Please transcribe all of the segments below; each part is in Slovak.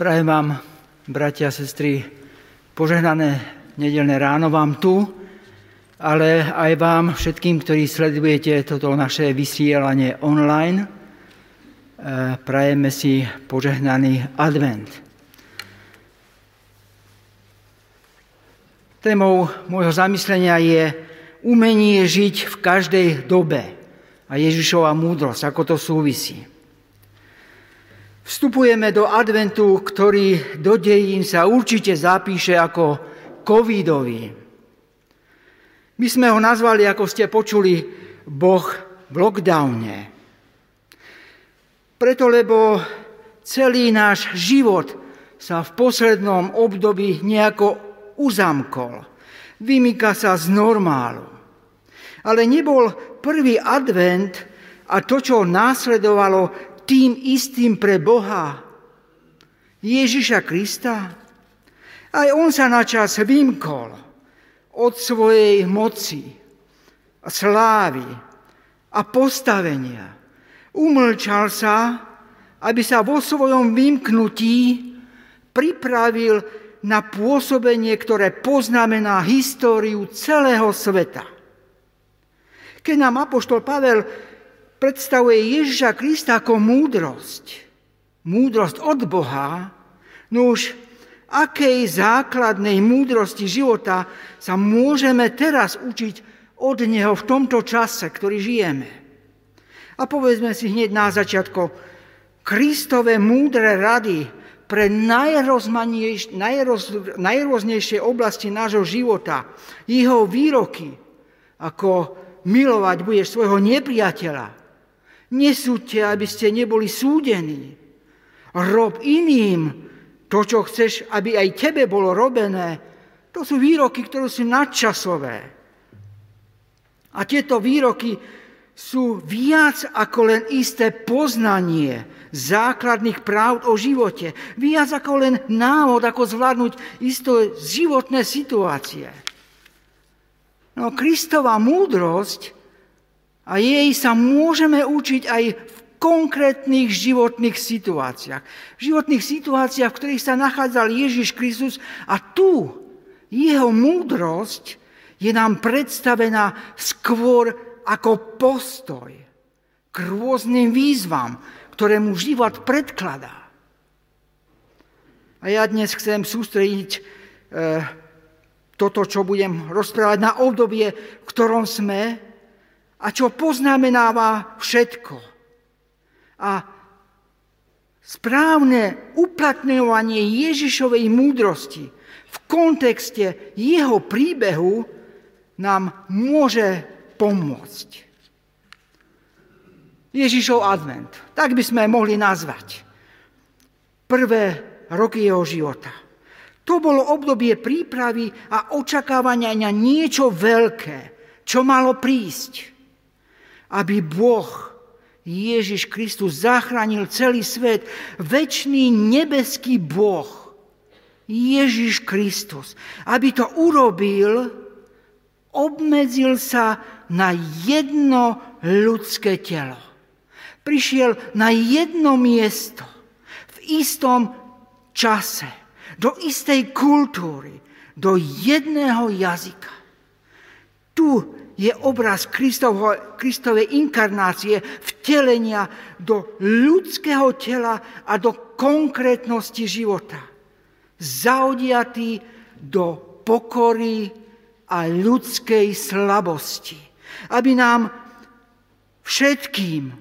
Prajem vám, bratia a sestry, požehnané nedelné ráno vám tu, ale aj vám všetkým, ktorí sledujete toto naše vysielanie online. E, prajeme si požehnaný advent. Témou môjho zamyslenia je umenie žiť v každej dobe a Ježišova múdrosť, ako to súvisí. Vstupujeme do adventu, ktorý do dejín sa určite zapíše ako covidový. My sme ho nazvali, ako ste počuli, Boh v lockdowne. Preto, lebo celý náš život sa v poslednom období nejako uzamkol. Vymýka sa z normálu. Ale nebol prvý advent a to, čo následovalo, tým istým pre Boha, Ježiša Krista. Aj on sa načas vymkol od svojej moci a slávy a postavenia. Umlčal sa, aby sa vo svojom vymknutí pripravil na pôsobenie, ktoré poznamená históriu celého sveta. Keď nám Apoštol Pavel predstavuje Ježiša Krista ako múdrosť. Múdrosť od Boha. No už akej základnej múdrosti života sa môžeme teraz učiť od Neho v tomto čase, ktorý žijeme. A povedzme si hneď na začiatku, Kristové múdre rady pre najrôznejšie oblasti nášho života, jeho výroky, ako milovať budeš svojho nepriateľa, Nesúďte, aby ste neboli súdení. Rob iným to, čo chceš, aby aj tebe bolo robené. To sú výroky, ktoré sú nadčasové. A tieto výroky sú viac ako len isté poznanie základných práv o živote. Viac ako len návod, ako zvládnuť isté životné situácie. No, Kristova múdrosť a jej sa môžeme učiť aj v konkrétnych životných situáciách. V životných situáciách, v ktorých sa nachádzal Ježiš Kristus a tu jeho múdrosť je nám predstavená skôr ako postoj k rôznym výzvam, ktoré mu život predkladá. A ja dnes chcem sústrediť e, toto, čo budem rozprávať na obdobie, v ktorom sme, a čo poznamenáva všetko. A správne uplatňovanie Ježišovej múdrosti v kontexte jeho príbehu nám môže pomôcť. Ježišov advent, tak by sme mohli nazvať. Prvé roky jeho života. To bolo obdobie prípravy a očakávania na niečo veľké, čo malo prísť aby Boh, Ježiš Kristus, zachránil celý svet. Večný nebeský Boh, Ježiš Kristus, aby to urobil, obmedzil sa na jedno ľudské telo. Prišiel na jedno miesto, v istom čase, do istej kultúry, do jedného jazyka. Tu je obraz Kristovo, Kristovej inkarnácie, vtelenia do ľudského tela a do konkrétnosti života. Zaodiatý do pokory a ľudskej slabosti. Aby nám všetkým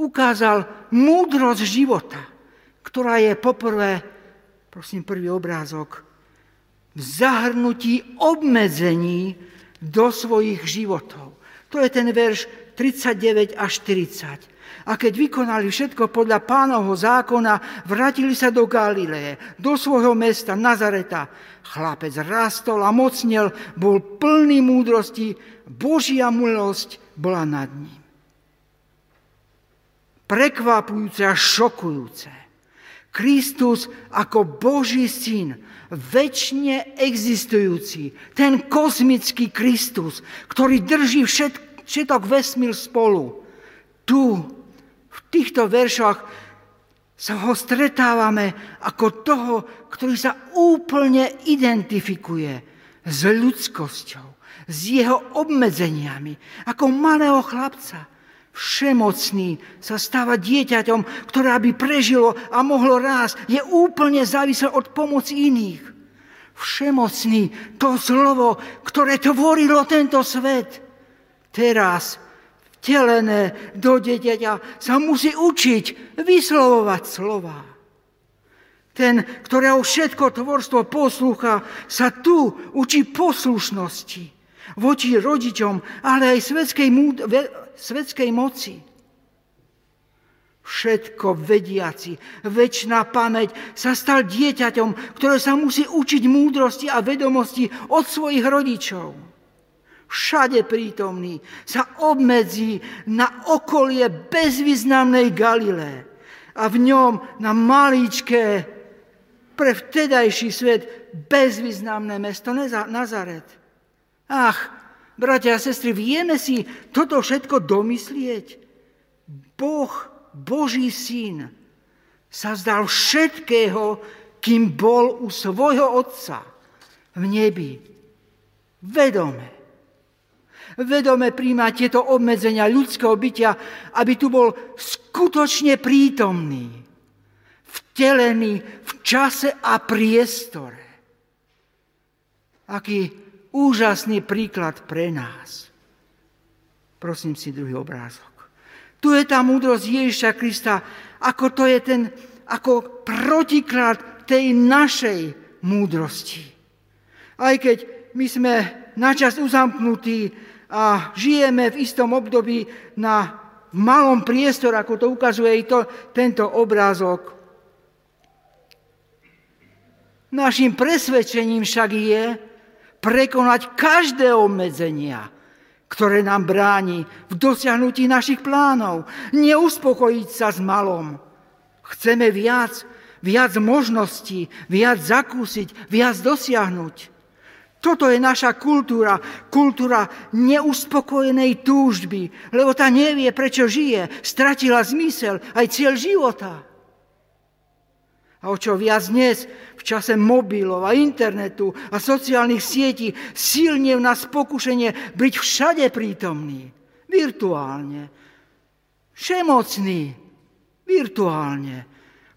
ukázal múdrosť života, ktorá je poprvé, prosím, prvý obrázok, v zahrnutí obmedzení, do svojich životov. To je ten verš 39 až 40. A keď vykonali všetko podľa pánovho zákona, vrátili sa do Galileje, do svojho mesta Nazareta. Chlapec rastol a mocnel, bol plný múdrosti, Božia milosť bola nad ním. Prekvapujúce a šokujúce. Kristus ako Boží syn väčšine existujúci, ten kozmický Kristus, ktorý drží všet, všetok vesmír spolu. Tu, v týchto veršoch sa ho stretávame ako toho, ktorý sa úplne identifikuje s ľudskosťou, s jeho obmedzeniami, ako malého chlapca. Všemocný sa stáva dieťaťom, ktoré by prežilo a mohlo rásť, je úplne závislé od pomoci iných. Všemocný, to slovo, ktoré tvorilo tento svet, teraz vtelené do dieťaťa sa musí učiť vyslovovať slova. Ten, ktorého všetko tvorstvo poslúcha, sa tu učí poslušnosti voči rodičom, ale aj svetskej, svetskej moci. Všetko vediaci, väčšiná pamäť sa stal dieťaťom, ktoré sa musí učiť múdrosti a vedomosti od svojich rodičov všade prítomný, sa obmedzí na okolie bezvýznamnej Galilé a v ňom na maličké, pre vtedajší svet bezvýznamné mesto Nazaret. Ach, bratia a sestry, vieme si toto všetko domyslieť? Boh, Boží syn, sa vzdal všetkého, kým bol u svojho Otca v nebi. Vedome vedome príjmať tieto obmedzenia ľudského bytia, aby tu bol skutočne prítomný, vtelený v čase a priestore. Aký úžasný príklad pre nás. Prosím si druhý obrázok. Tu je tá múdrosť Ježiša Krista, ako to je ten, ako protiklad tej našej múdrosti. Aj keď my sme načas uzamknutí a žijeme v istom období na malom priestore, ako to ukazuje i to, tento obrázok. Našim presvedčením však je prekonať každé obmedzenia, ktoré nám bráni v dosiahnutí našich plánov. Neuspokojiť sa s malom. Chceme viac, viac možností, viac zakúsiť, viac dosiahnuť. Toto je naša kultúra, kultúra neuspokojenej túžby, lebo tá nevie, prečo žije, stratila zmysel, aj cieľ života. A o čo viac dnes, v čase mobilov a internetu a sociálnych sietí, silne v nás pokušenie byť všade prítomný, virtuálne, všemocný, virtuálne,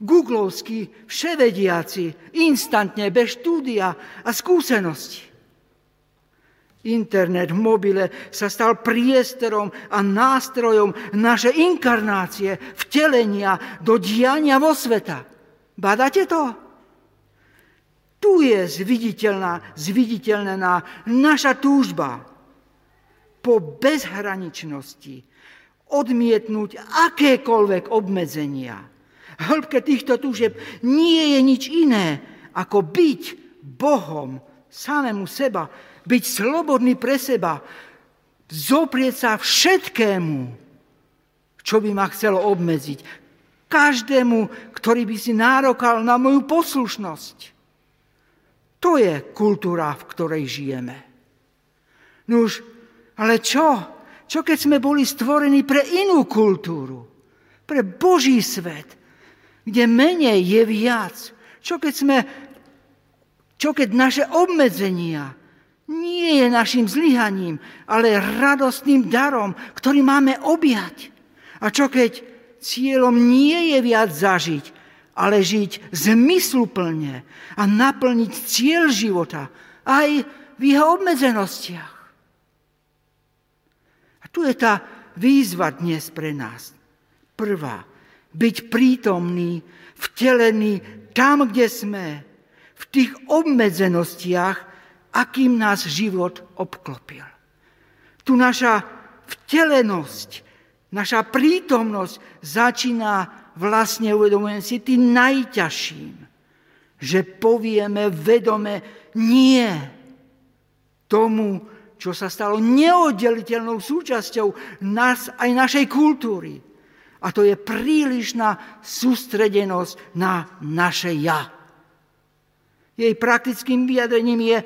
googlovský, vševediaci, instantne, bez štúdia a skúsenosti. Internet v mobile sa stal priestorom a nástrojom naše inkarnácie, vtelenia do diania vo sveta. Badáte to? Tu je zviditeľná, zviditeľná naša túžba po bezhraničnosti, odmietnúť akékoľvek obmedzenia. Hĺbke týchto túžeb nie je nič iné, ako byť Bohom samému seba, byť slobodný pre seba, zoprieť sa všetkému, čo by ma chcelo obmedziť. Každému, ktorý by si nárokal na moju poslušnosť. To je kultúra, v ktorej žijeme. Nuž, ale čo? Čo keď sme boli stvorení pre inú kultúru? Pre Boží svet, kde menej je viac. Čo keď sme čo keď naše obmedzenia nie je našim zlyhaním, ale radostným darom, ktorý máme objať. A čo keď cieľom nie je viac zažiť, ale žiť zmysluplne a naplniť cieľ života aj v jeho obmedzenostiach. A tu je tá výzva dnes pre nás. Prvá, byť prítomný, vtelený tam, kde sme, v tých obmedzenostiach, akým nás život obklopil. Tu naša vtelenosť, naša prítomnosť začína vlastne, uvedomujem si, tým najťažším. Že povieme vedome nie tomu, čo sa stalo neoddeliteľnou súčasťou nás aj našej kultúry. A to je prílišná sústredenosť na naše ja. Jej praktickým vyjadrením je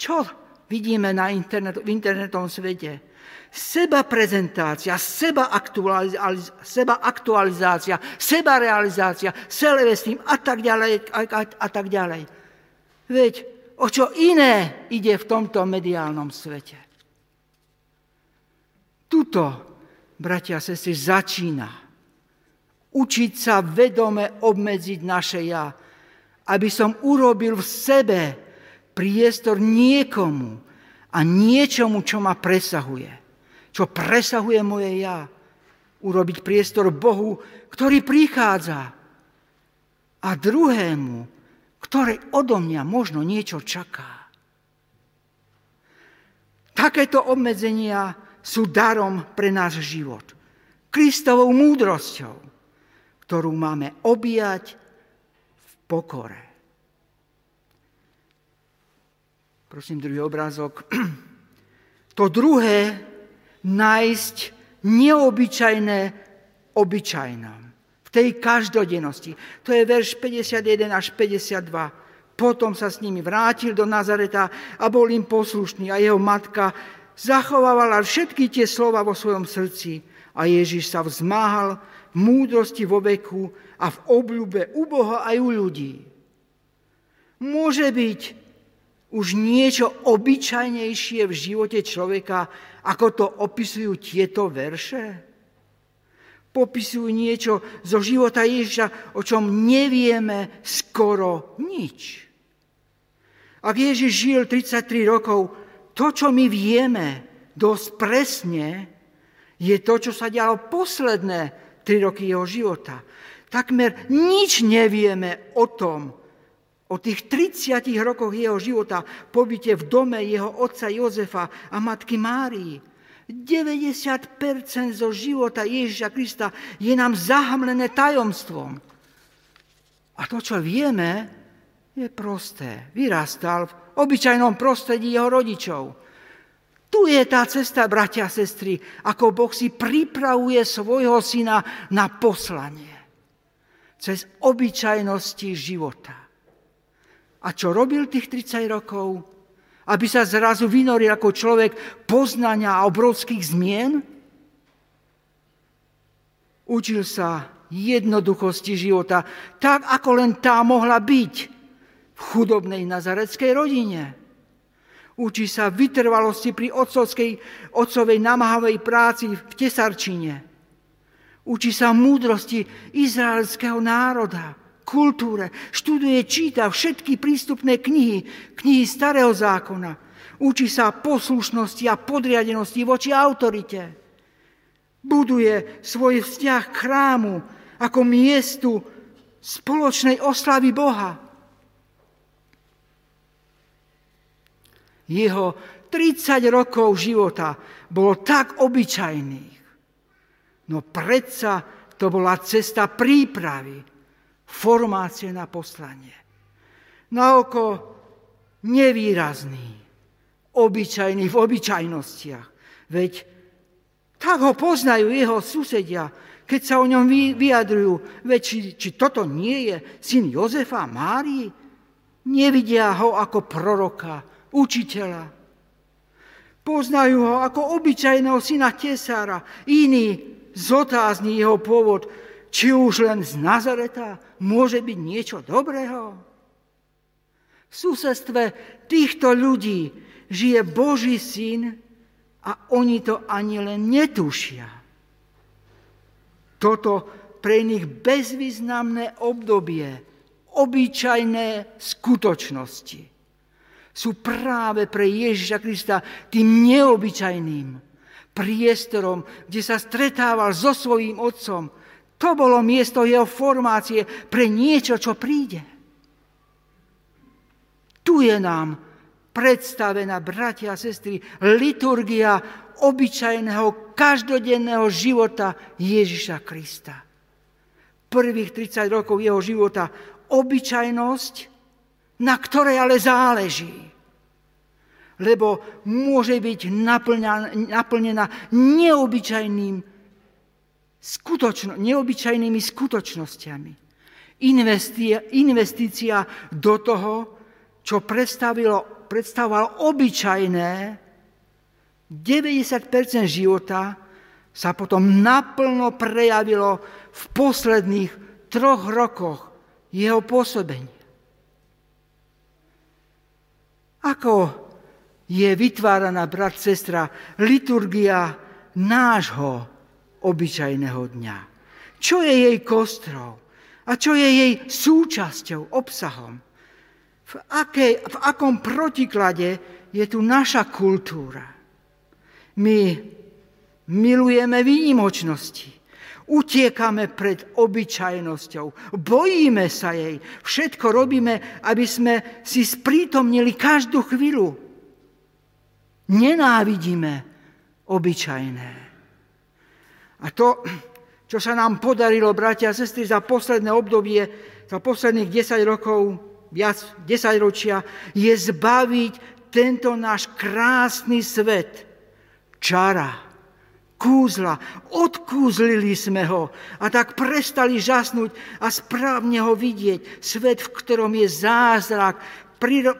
čo vidíme na internet, v internetovom svete? Seba prezentácia, seba, aktualiz- seba aktualizácia, seba realizácia, selevestým a tak ďalej a, a, a tak ďalej. Veď o čo iné ide v tomto mediálnom svete. Tuto, bratia a sestry, začína učiť sa vedome obmedziť naše ja, aby som urobil v sebe priestor niekomu a niečomu, čo ma presahuje čo presahuje moje ja. Urobiť priestor Bohu, ktorý prichádza. A druhému, ktoré odo mňa možno niečo čaká. Takéto obmedzenia sú darom pre náš život. Kristovou múdrosťou, ktorú máme obíjať v pokore. Prosím, druhý obrázok. To druhé nájsť neobyčajné obyčajnom. V tej každodennosti. To je verš 51 až 52. Potom sa s nimi vrátil do Nazareta a bol im poslušný a jeho matka zachovávala všetky tie slova vo svojom srdci a Ježiš sa vzmáhal v múdrosti vo veku a v obľúbe u Boha aj u ľudí. Môže byť už niečo obyčajnejšie v živote človeka, ako to opisujú tieto verše? Popisujú niečo zo života Ježiša, o čom nevieme skoro nič. Ak Ježiš žil 33 rokov, to, čo my vieme dosť presne, je to, čo sa dialo posledné 3 roky jeho života. Takmer nič nevieme o tom, o tých 30 rokoch jeho života, pobyte v dome jeho otca Jozefa a matky Márii. 90% zo života Ježiša Krista je nám zahamlené tajomstvom. A to, čo vieme, je prosté. Vyrastal v obyčajnom prostredí jeho rodičov. Tu je tá cesta, bratia a sestry, ako Boh si pripravuje svojho syna na poslanie. Cez obyčajnosti života. A čo robil tých 30 rokov? Aby sa zrazu vynoril ako človek poznania a obrovských zmien? Učil sa jednoduchosti života, tak ako len tá mohla byť v chudobnej nazareckej rodine. Učí sa vytrvalosti pri otcovej namáhavej práci v tesarčine. Učí sa múdrosti izraelského národa kultúre, študuje, číta všetky prístupné knihy, knihy starého zákona. Učí sa poslušnosti a podriadenosti voči autorite. Buduje svoj vzťah k chrámu ako miestu spoločnej oslavy Boha. Jeho 30 rokov života bolo tak obyčajných. No predsa to bola cesta prípravy formácie na poslanie. Na oko nevýrazný, obyčajný v obyčajnostiach. Veď tak ho poznajú jeho susedia, keď sa o ňom vyjadrujú. Veď či, či toto nie je syn Jozefa Márii? Nevidia ho ako proroka, učiteľa. Poznajú ho ako obyčajného syna tesára. Iní zotázni jeho pôvod, či už len z Nazareta môže byť niečo dobrého? V susedstve týchto ľudí žije Boží syn a oni to ani len netušia. Toto pre nich bezvýznamné obdobie, obyčajné skutočnosti sú práve pre Ježiša Krista tým neobyčajným priestorom, kde sa stretával so svojím otcom, to bolo miesto jeho formácie pre niečo, čo príde. Tu je nám predstavená, bratia a sestry, liturgia obyčajného, každodenného života Ježiša Krista. Prvých 30 rokov jeho života obyčajnosť, na ktorej ale záleží. Lebo môže byť naplnená neobyčajným skutočno, neobyčajnými skutočnosťami. Investia, investícia do toho, čo predstavilo, predstavovalo obyčajné, 90% života sa potom naplno prejavilo v posledných troch rokoch jeho pôsobenia. Ako je vytváraná, brat, sestra, liturgia nášho obyčajného dňa? Čo je jej kostrou? A čo je jej súčasťou, obsahom? V, akej, v akom protiklade je tu naša kultúra? My milujeme výnimočnosti. Utiekame pred obyčajnosťou, bojíme sa jej, všetko robíme, aby sme si sprítomnili každú chvíľu. Nenávidíme obyčajné. A to, čo sa nám podarilo, bratia a sestry, za posledné obdobie, za posledných 10 rokov, viac 10 ročia, je zbaviť tento náš krásny svet čara kúzla. Odkúzlili sme ho a tak prestali žasnúť a správne ho vidieť. Svet, v ktorom je zázrak,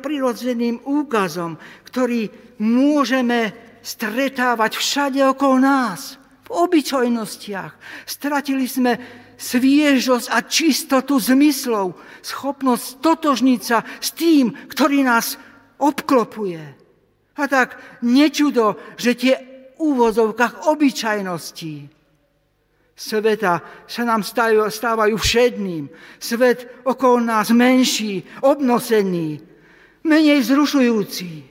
prirodzeným úkazom, ktorý môžeme stretávať všade okolo nás, v obyčajnostiach. Stratili sme sviežosť a čistotu zmyslov, schopnosť totožniť sa s tým, ktorý nás obklopuje. A tak nečudo, že tie úvozovkách obyčajností sveta sa nám stávajú, všedným. Svet okolo nás menší, obnosený, menej zrušujúci.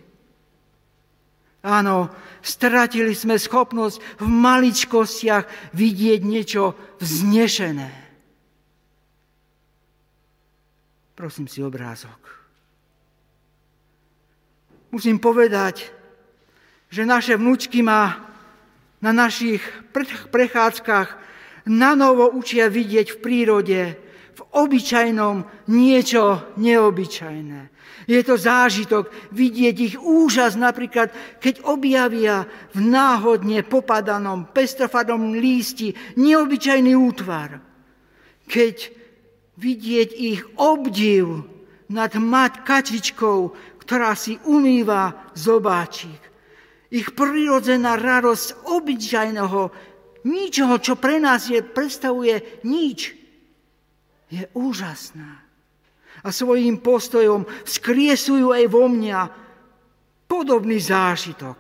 Áno, stratili sme schopnosť v maličkostiach vidieť niečo vznešené. Prosím si obrázok. Musím povedať, že naše vnúčky ma na našich prechádzkach na novo učia vidieť v prírode, v obyčajnom niečo neobyčajné. Je to zážitok vidieť ich úžas, napríklad keď objavia v náhodne popadanom pestrofadom lísti neobyčajný útvar. Keď vidieť ich obdiv nad mat kačičkou, ktorá si umýva zobáčik ich prirodzená radosť obyčajného, ničoho, čo pre nás je, predstavuje nič, je úžasná. A svojím postojom skriesujú aj vo mňa podobný zážitok,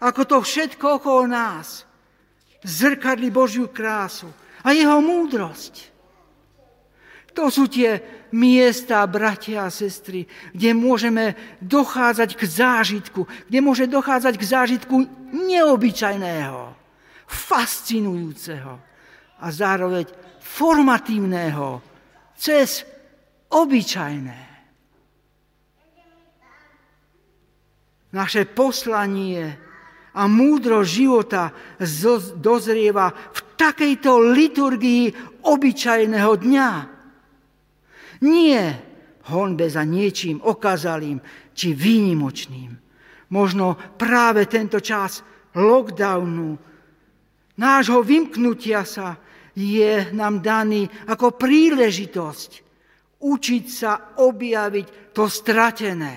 ako to všetko okolo nás. Zrkadli Božiu krásu a jeho múdrosť. To sú tie miesta, bratia a sestry, kde môžeme dochádzať k zážitku, kde môže dochádzať k zážitku neobyčajného, fascinujúceho a zároveň formatívneho cez obyčajné. Naše poslanie a múdro života dozrieva v takejto liturgii obyčajného dňa. Nie honbe za niečím okazalým či výnimočným. Možno práve tento čas lockdownu, nášho vymknutia sa, je nám daný ako príležitosť učiť sa objaviť to stratené.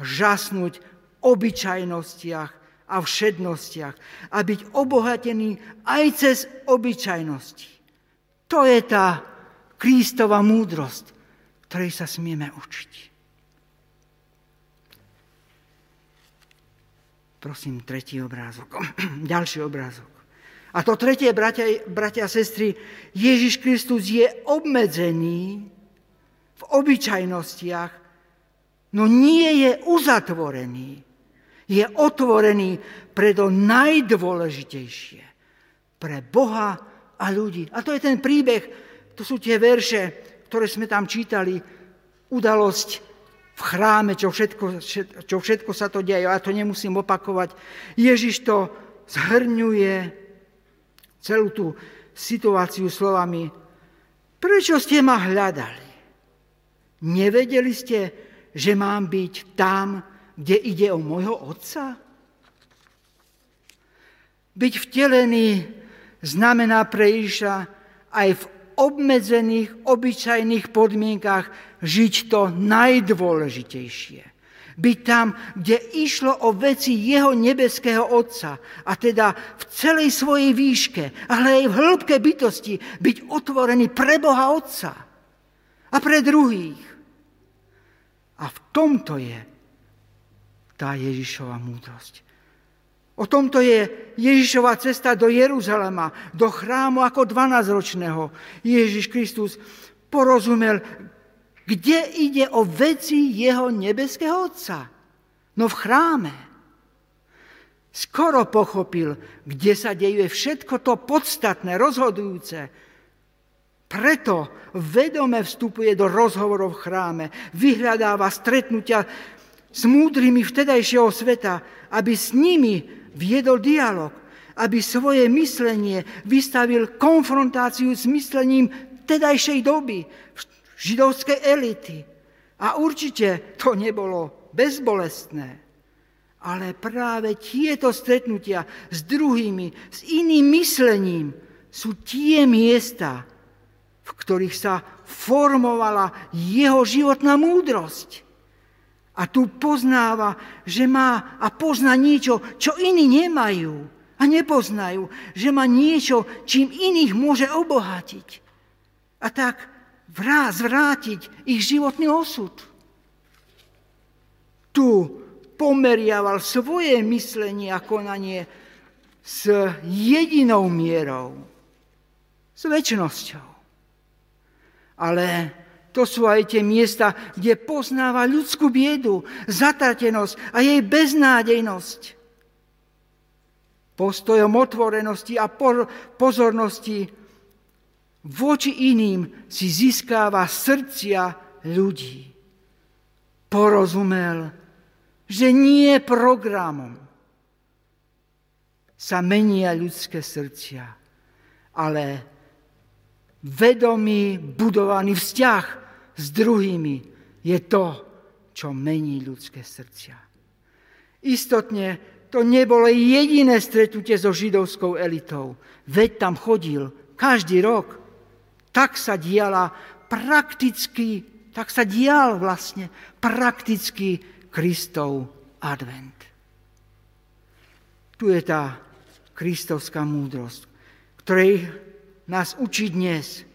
Žasnúť v obyčajnostiach a všednostiach a byť obohatený aj cez obyčajnosti. To je tá Kristova múdrosť, ktorej sa smieme učiť. Prosím, tretí obrázok. Ďalší obrázok. A to tretie, bratia, bratia a sestry, Ježiš Kristus je obmedzený v obyčajnostiach, no nie je uzatvorený. Je otvorený pre to najdôležitejšie. Pre Boha a ľudí. A to je ten príbeh, to sú tie verše, ktoré sme tam čítali. Udalosť v chráme, čo všetko, čo všetko sa to deje. Ja to nemusím opakovať. Ježiš to zhrňuje celú tú situáciu slovami. Prečo ste ma hľadali? Nevedeli ste, že mám byť tam, kde ide o môjho otca? Byť vtelený znamená pre Iša aj v obmedzených, obyčajných podmienkach žiť to najdôležitejšie. Byť tam, kde išlo o veci jeho nebeského Otca, a teda v celej svojej výške, ale aj v hĺbke bytosti, byť otvorený pre Boha Otca a pre druhých. A v tomto je tá Ježišova múdrosť. O tomto je Ježišova cesta do Jeruzalema, do chrámu ako 12-ročného. Ježiš Kristus porozumel, kde ide o veci jeho nebeského Otca. No v chráme. Skoro pochopil, kde sa deje všetko to podstatné, rozhodujúce. Preto vedome vstupuje do rozhovorov v chráme, vyhľadáva stretnutia s múdrymi vtedajšieho sveta, aby s nimi viedol dialog, aby svoje myslenie vystavil konfrontáciu s myslením tedajšej doby, židovskej elity. A určite to nebolo bezbolestné. Ale práve tieto stretnutia s druhými, s iným myslením sú tie miesta, v ktorých sa formovala jeho životná múdrosť. A tu poznáva, že má a pozná niečo, čo iní nemajú a nepoznajú. Že má niečo, čím iných môže obohatiť. A tak vrá, zvrátiť ich životný osud. Tu pomeriaval svoje myslenie a konanie s jedinou mierou, s väčšnosťou. Ale to sú aj tie miesta, kde poznáva ľudskú biedu, zatratenosť a jej beznádejnosť. Postojom otvorenosti a pozornosti voči iným si získáva srdcia ľudí. Porozumel, že nie programom sa menia ľudské srdcia, ale vedomý, budovaný vzťah s druhými je to, čo mení ľudské srdcia. Istotne to nebolo jediné stretnutie so židovskou elitou. Veď tam chodil každý rok. Tak sa diala prakticky, tak sa dial vlastne prakticky Kristov advent. Tu je tá kristovská múdrosť, ktorej nás učí dnes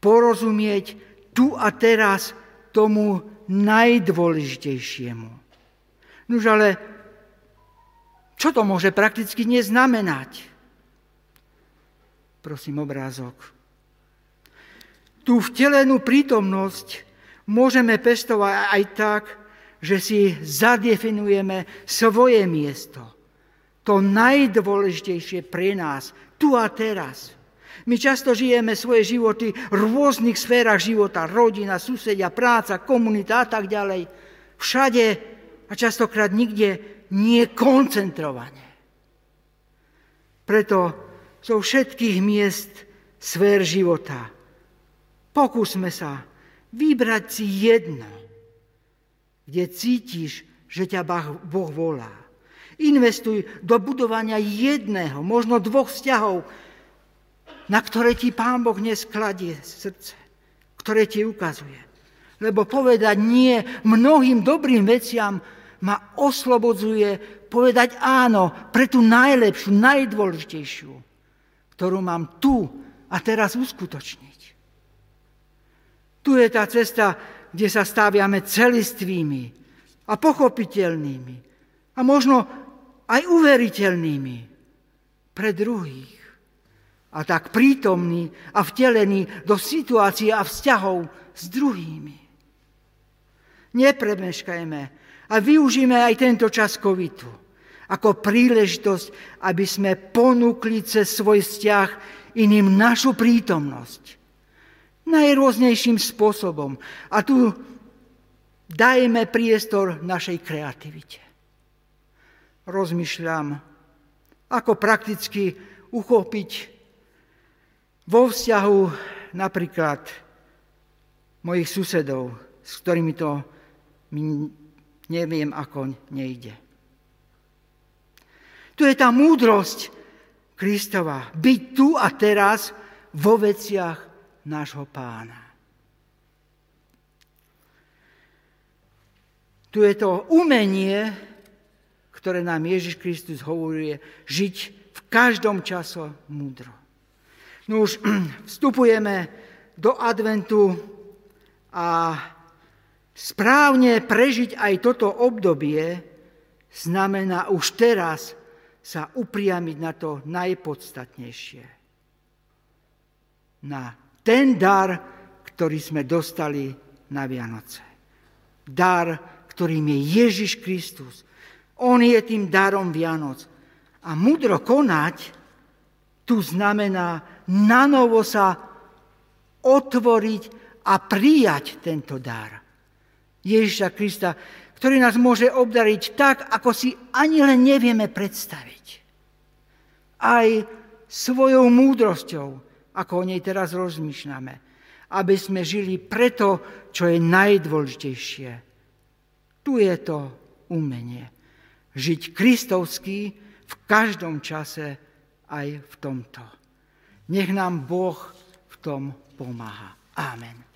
porozumieť tu a teraz tomu najdôležitejšiemu. Nož ale čo to môže prakticky neznamenať? Prosím obrázok. Tú vtelenú prítomnosť môžeme pestovať aj tak, že si zadefinujeme svoje miesto. To najdôležitejšie pre nás, tu a teraz – my často žijeme svoje životy v rôznych sférach života, rodina, susedia, práca, komunita a tak ďalej. Všade a častokrát nikde nie koncentrovane. Preto zo všetkých miest sfér života pokúsme sa vybrať si jedno, kde cítiš, že ťa Boh volá. Investuj do budovania jedného, možno dvoch vzťahov, na ktoré ti Pán Boh neskladie srdce, ktoré ti ukazuje. Lebo povedať nie mnohým dobrým veciam ma oslobodzuje povedať áno pre tú najlepšiu, najdôležitejšiu, ktorú mám tu a teraz uskutočniť. Tu je tá cesta, kde sa staviame celistvými a pochopiteľnými a možno aj uveriteľnými pre druhých a tak prítomný a vtelený do situácie a vzťahov s druhými. Nepremeškajme a využíme aj tento čas covidu ako príležitosť, aby sme ponúkli cez svoj vzťah iným našu prítomnosť. Najrôznejším spôsobom. A tu dajme priestor našej kreativite. Rozmýšľam, ako prakticky uchopiť vo vzťahu napríklad mojich susedov, s ktorými to mi neviem, ako nejde. Tu je tá múdrosť Kristova. Byť tu a teraz vo veciach nášho pána. Tu je to umenie, ktoré nám Ježiš Kristus hovorí, žiť v každom čase múdro. No už vstupujeme do adventu a správne prežiť aj toto obdobie znamená už teraz sa upriamiť na to najpodstatnejšie. Na ten dar, ktorý sme dostali na Vianoce. Dar, ktorým je Ježiš Kristus. On je tým darom Vianoc. A mudro konať tu znamená nanovo sa otvoriť a prijať tento dar. Ježiša Krista, ktorý nás môže obdariť tak, ako si ani len nevieme predstaviť. Aj svojou múdrosťou, ako o nej teraz rozmýšľame, aby sme žili preto, čo je najdôležitejšie. Tu je to umenie. Žiť kristovský v každom čase aj v tomto. Nech nám Boh v tom pomáha. Amen.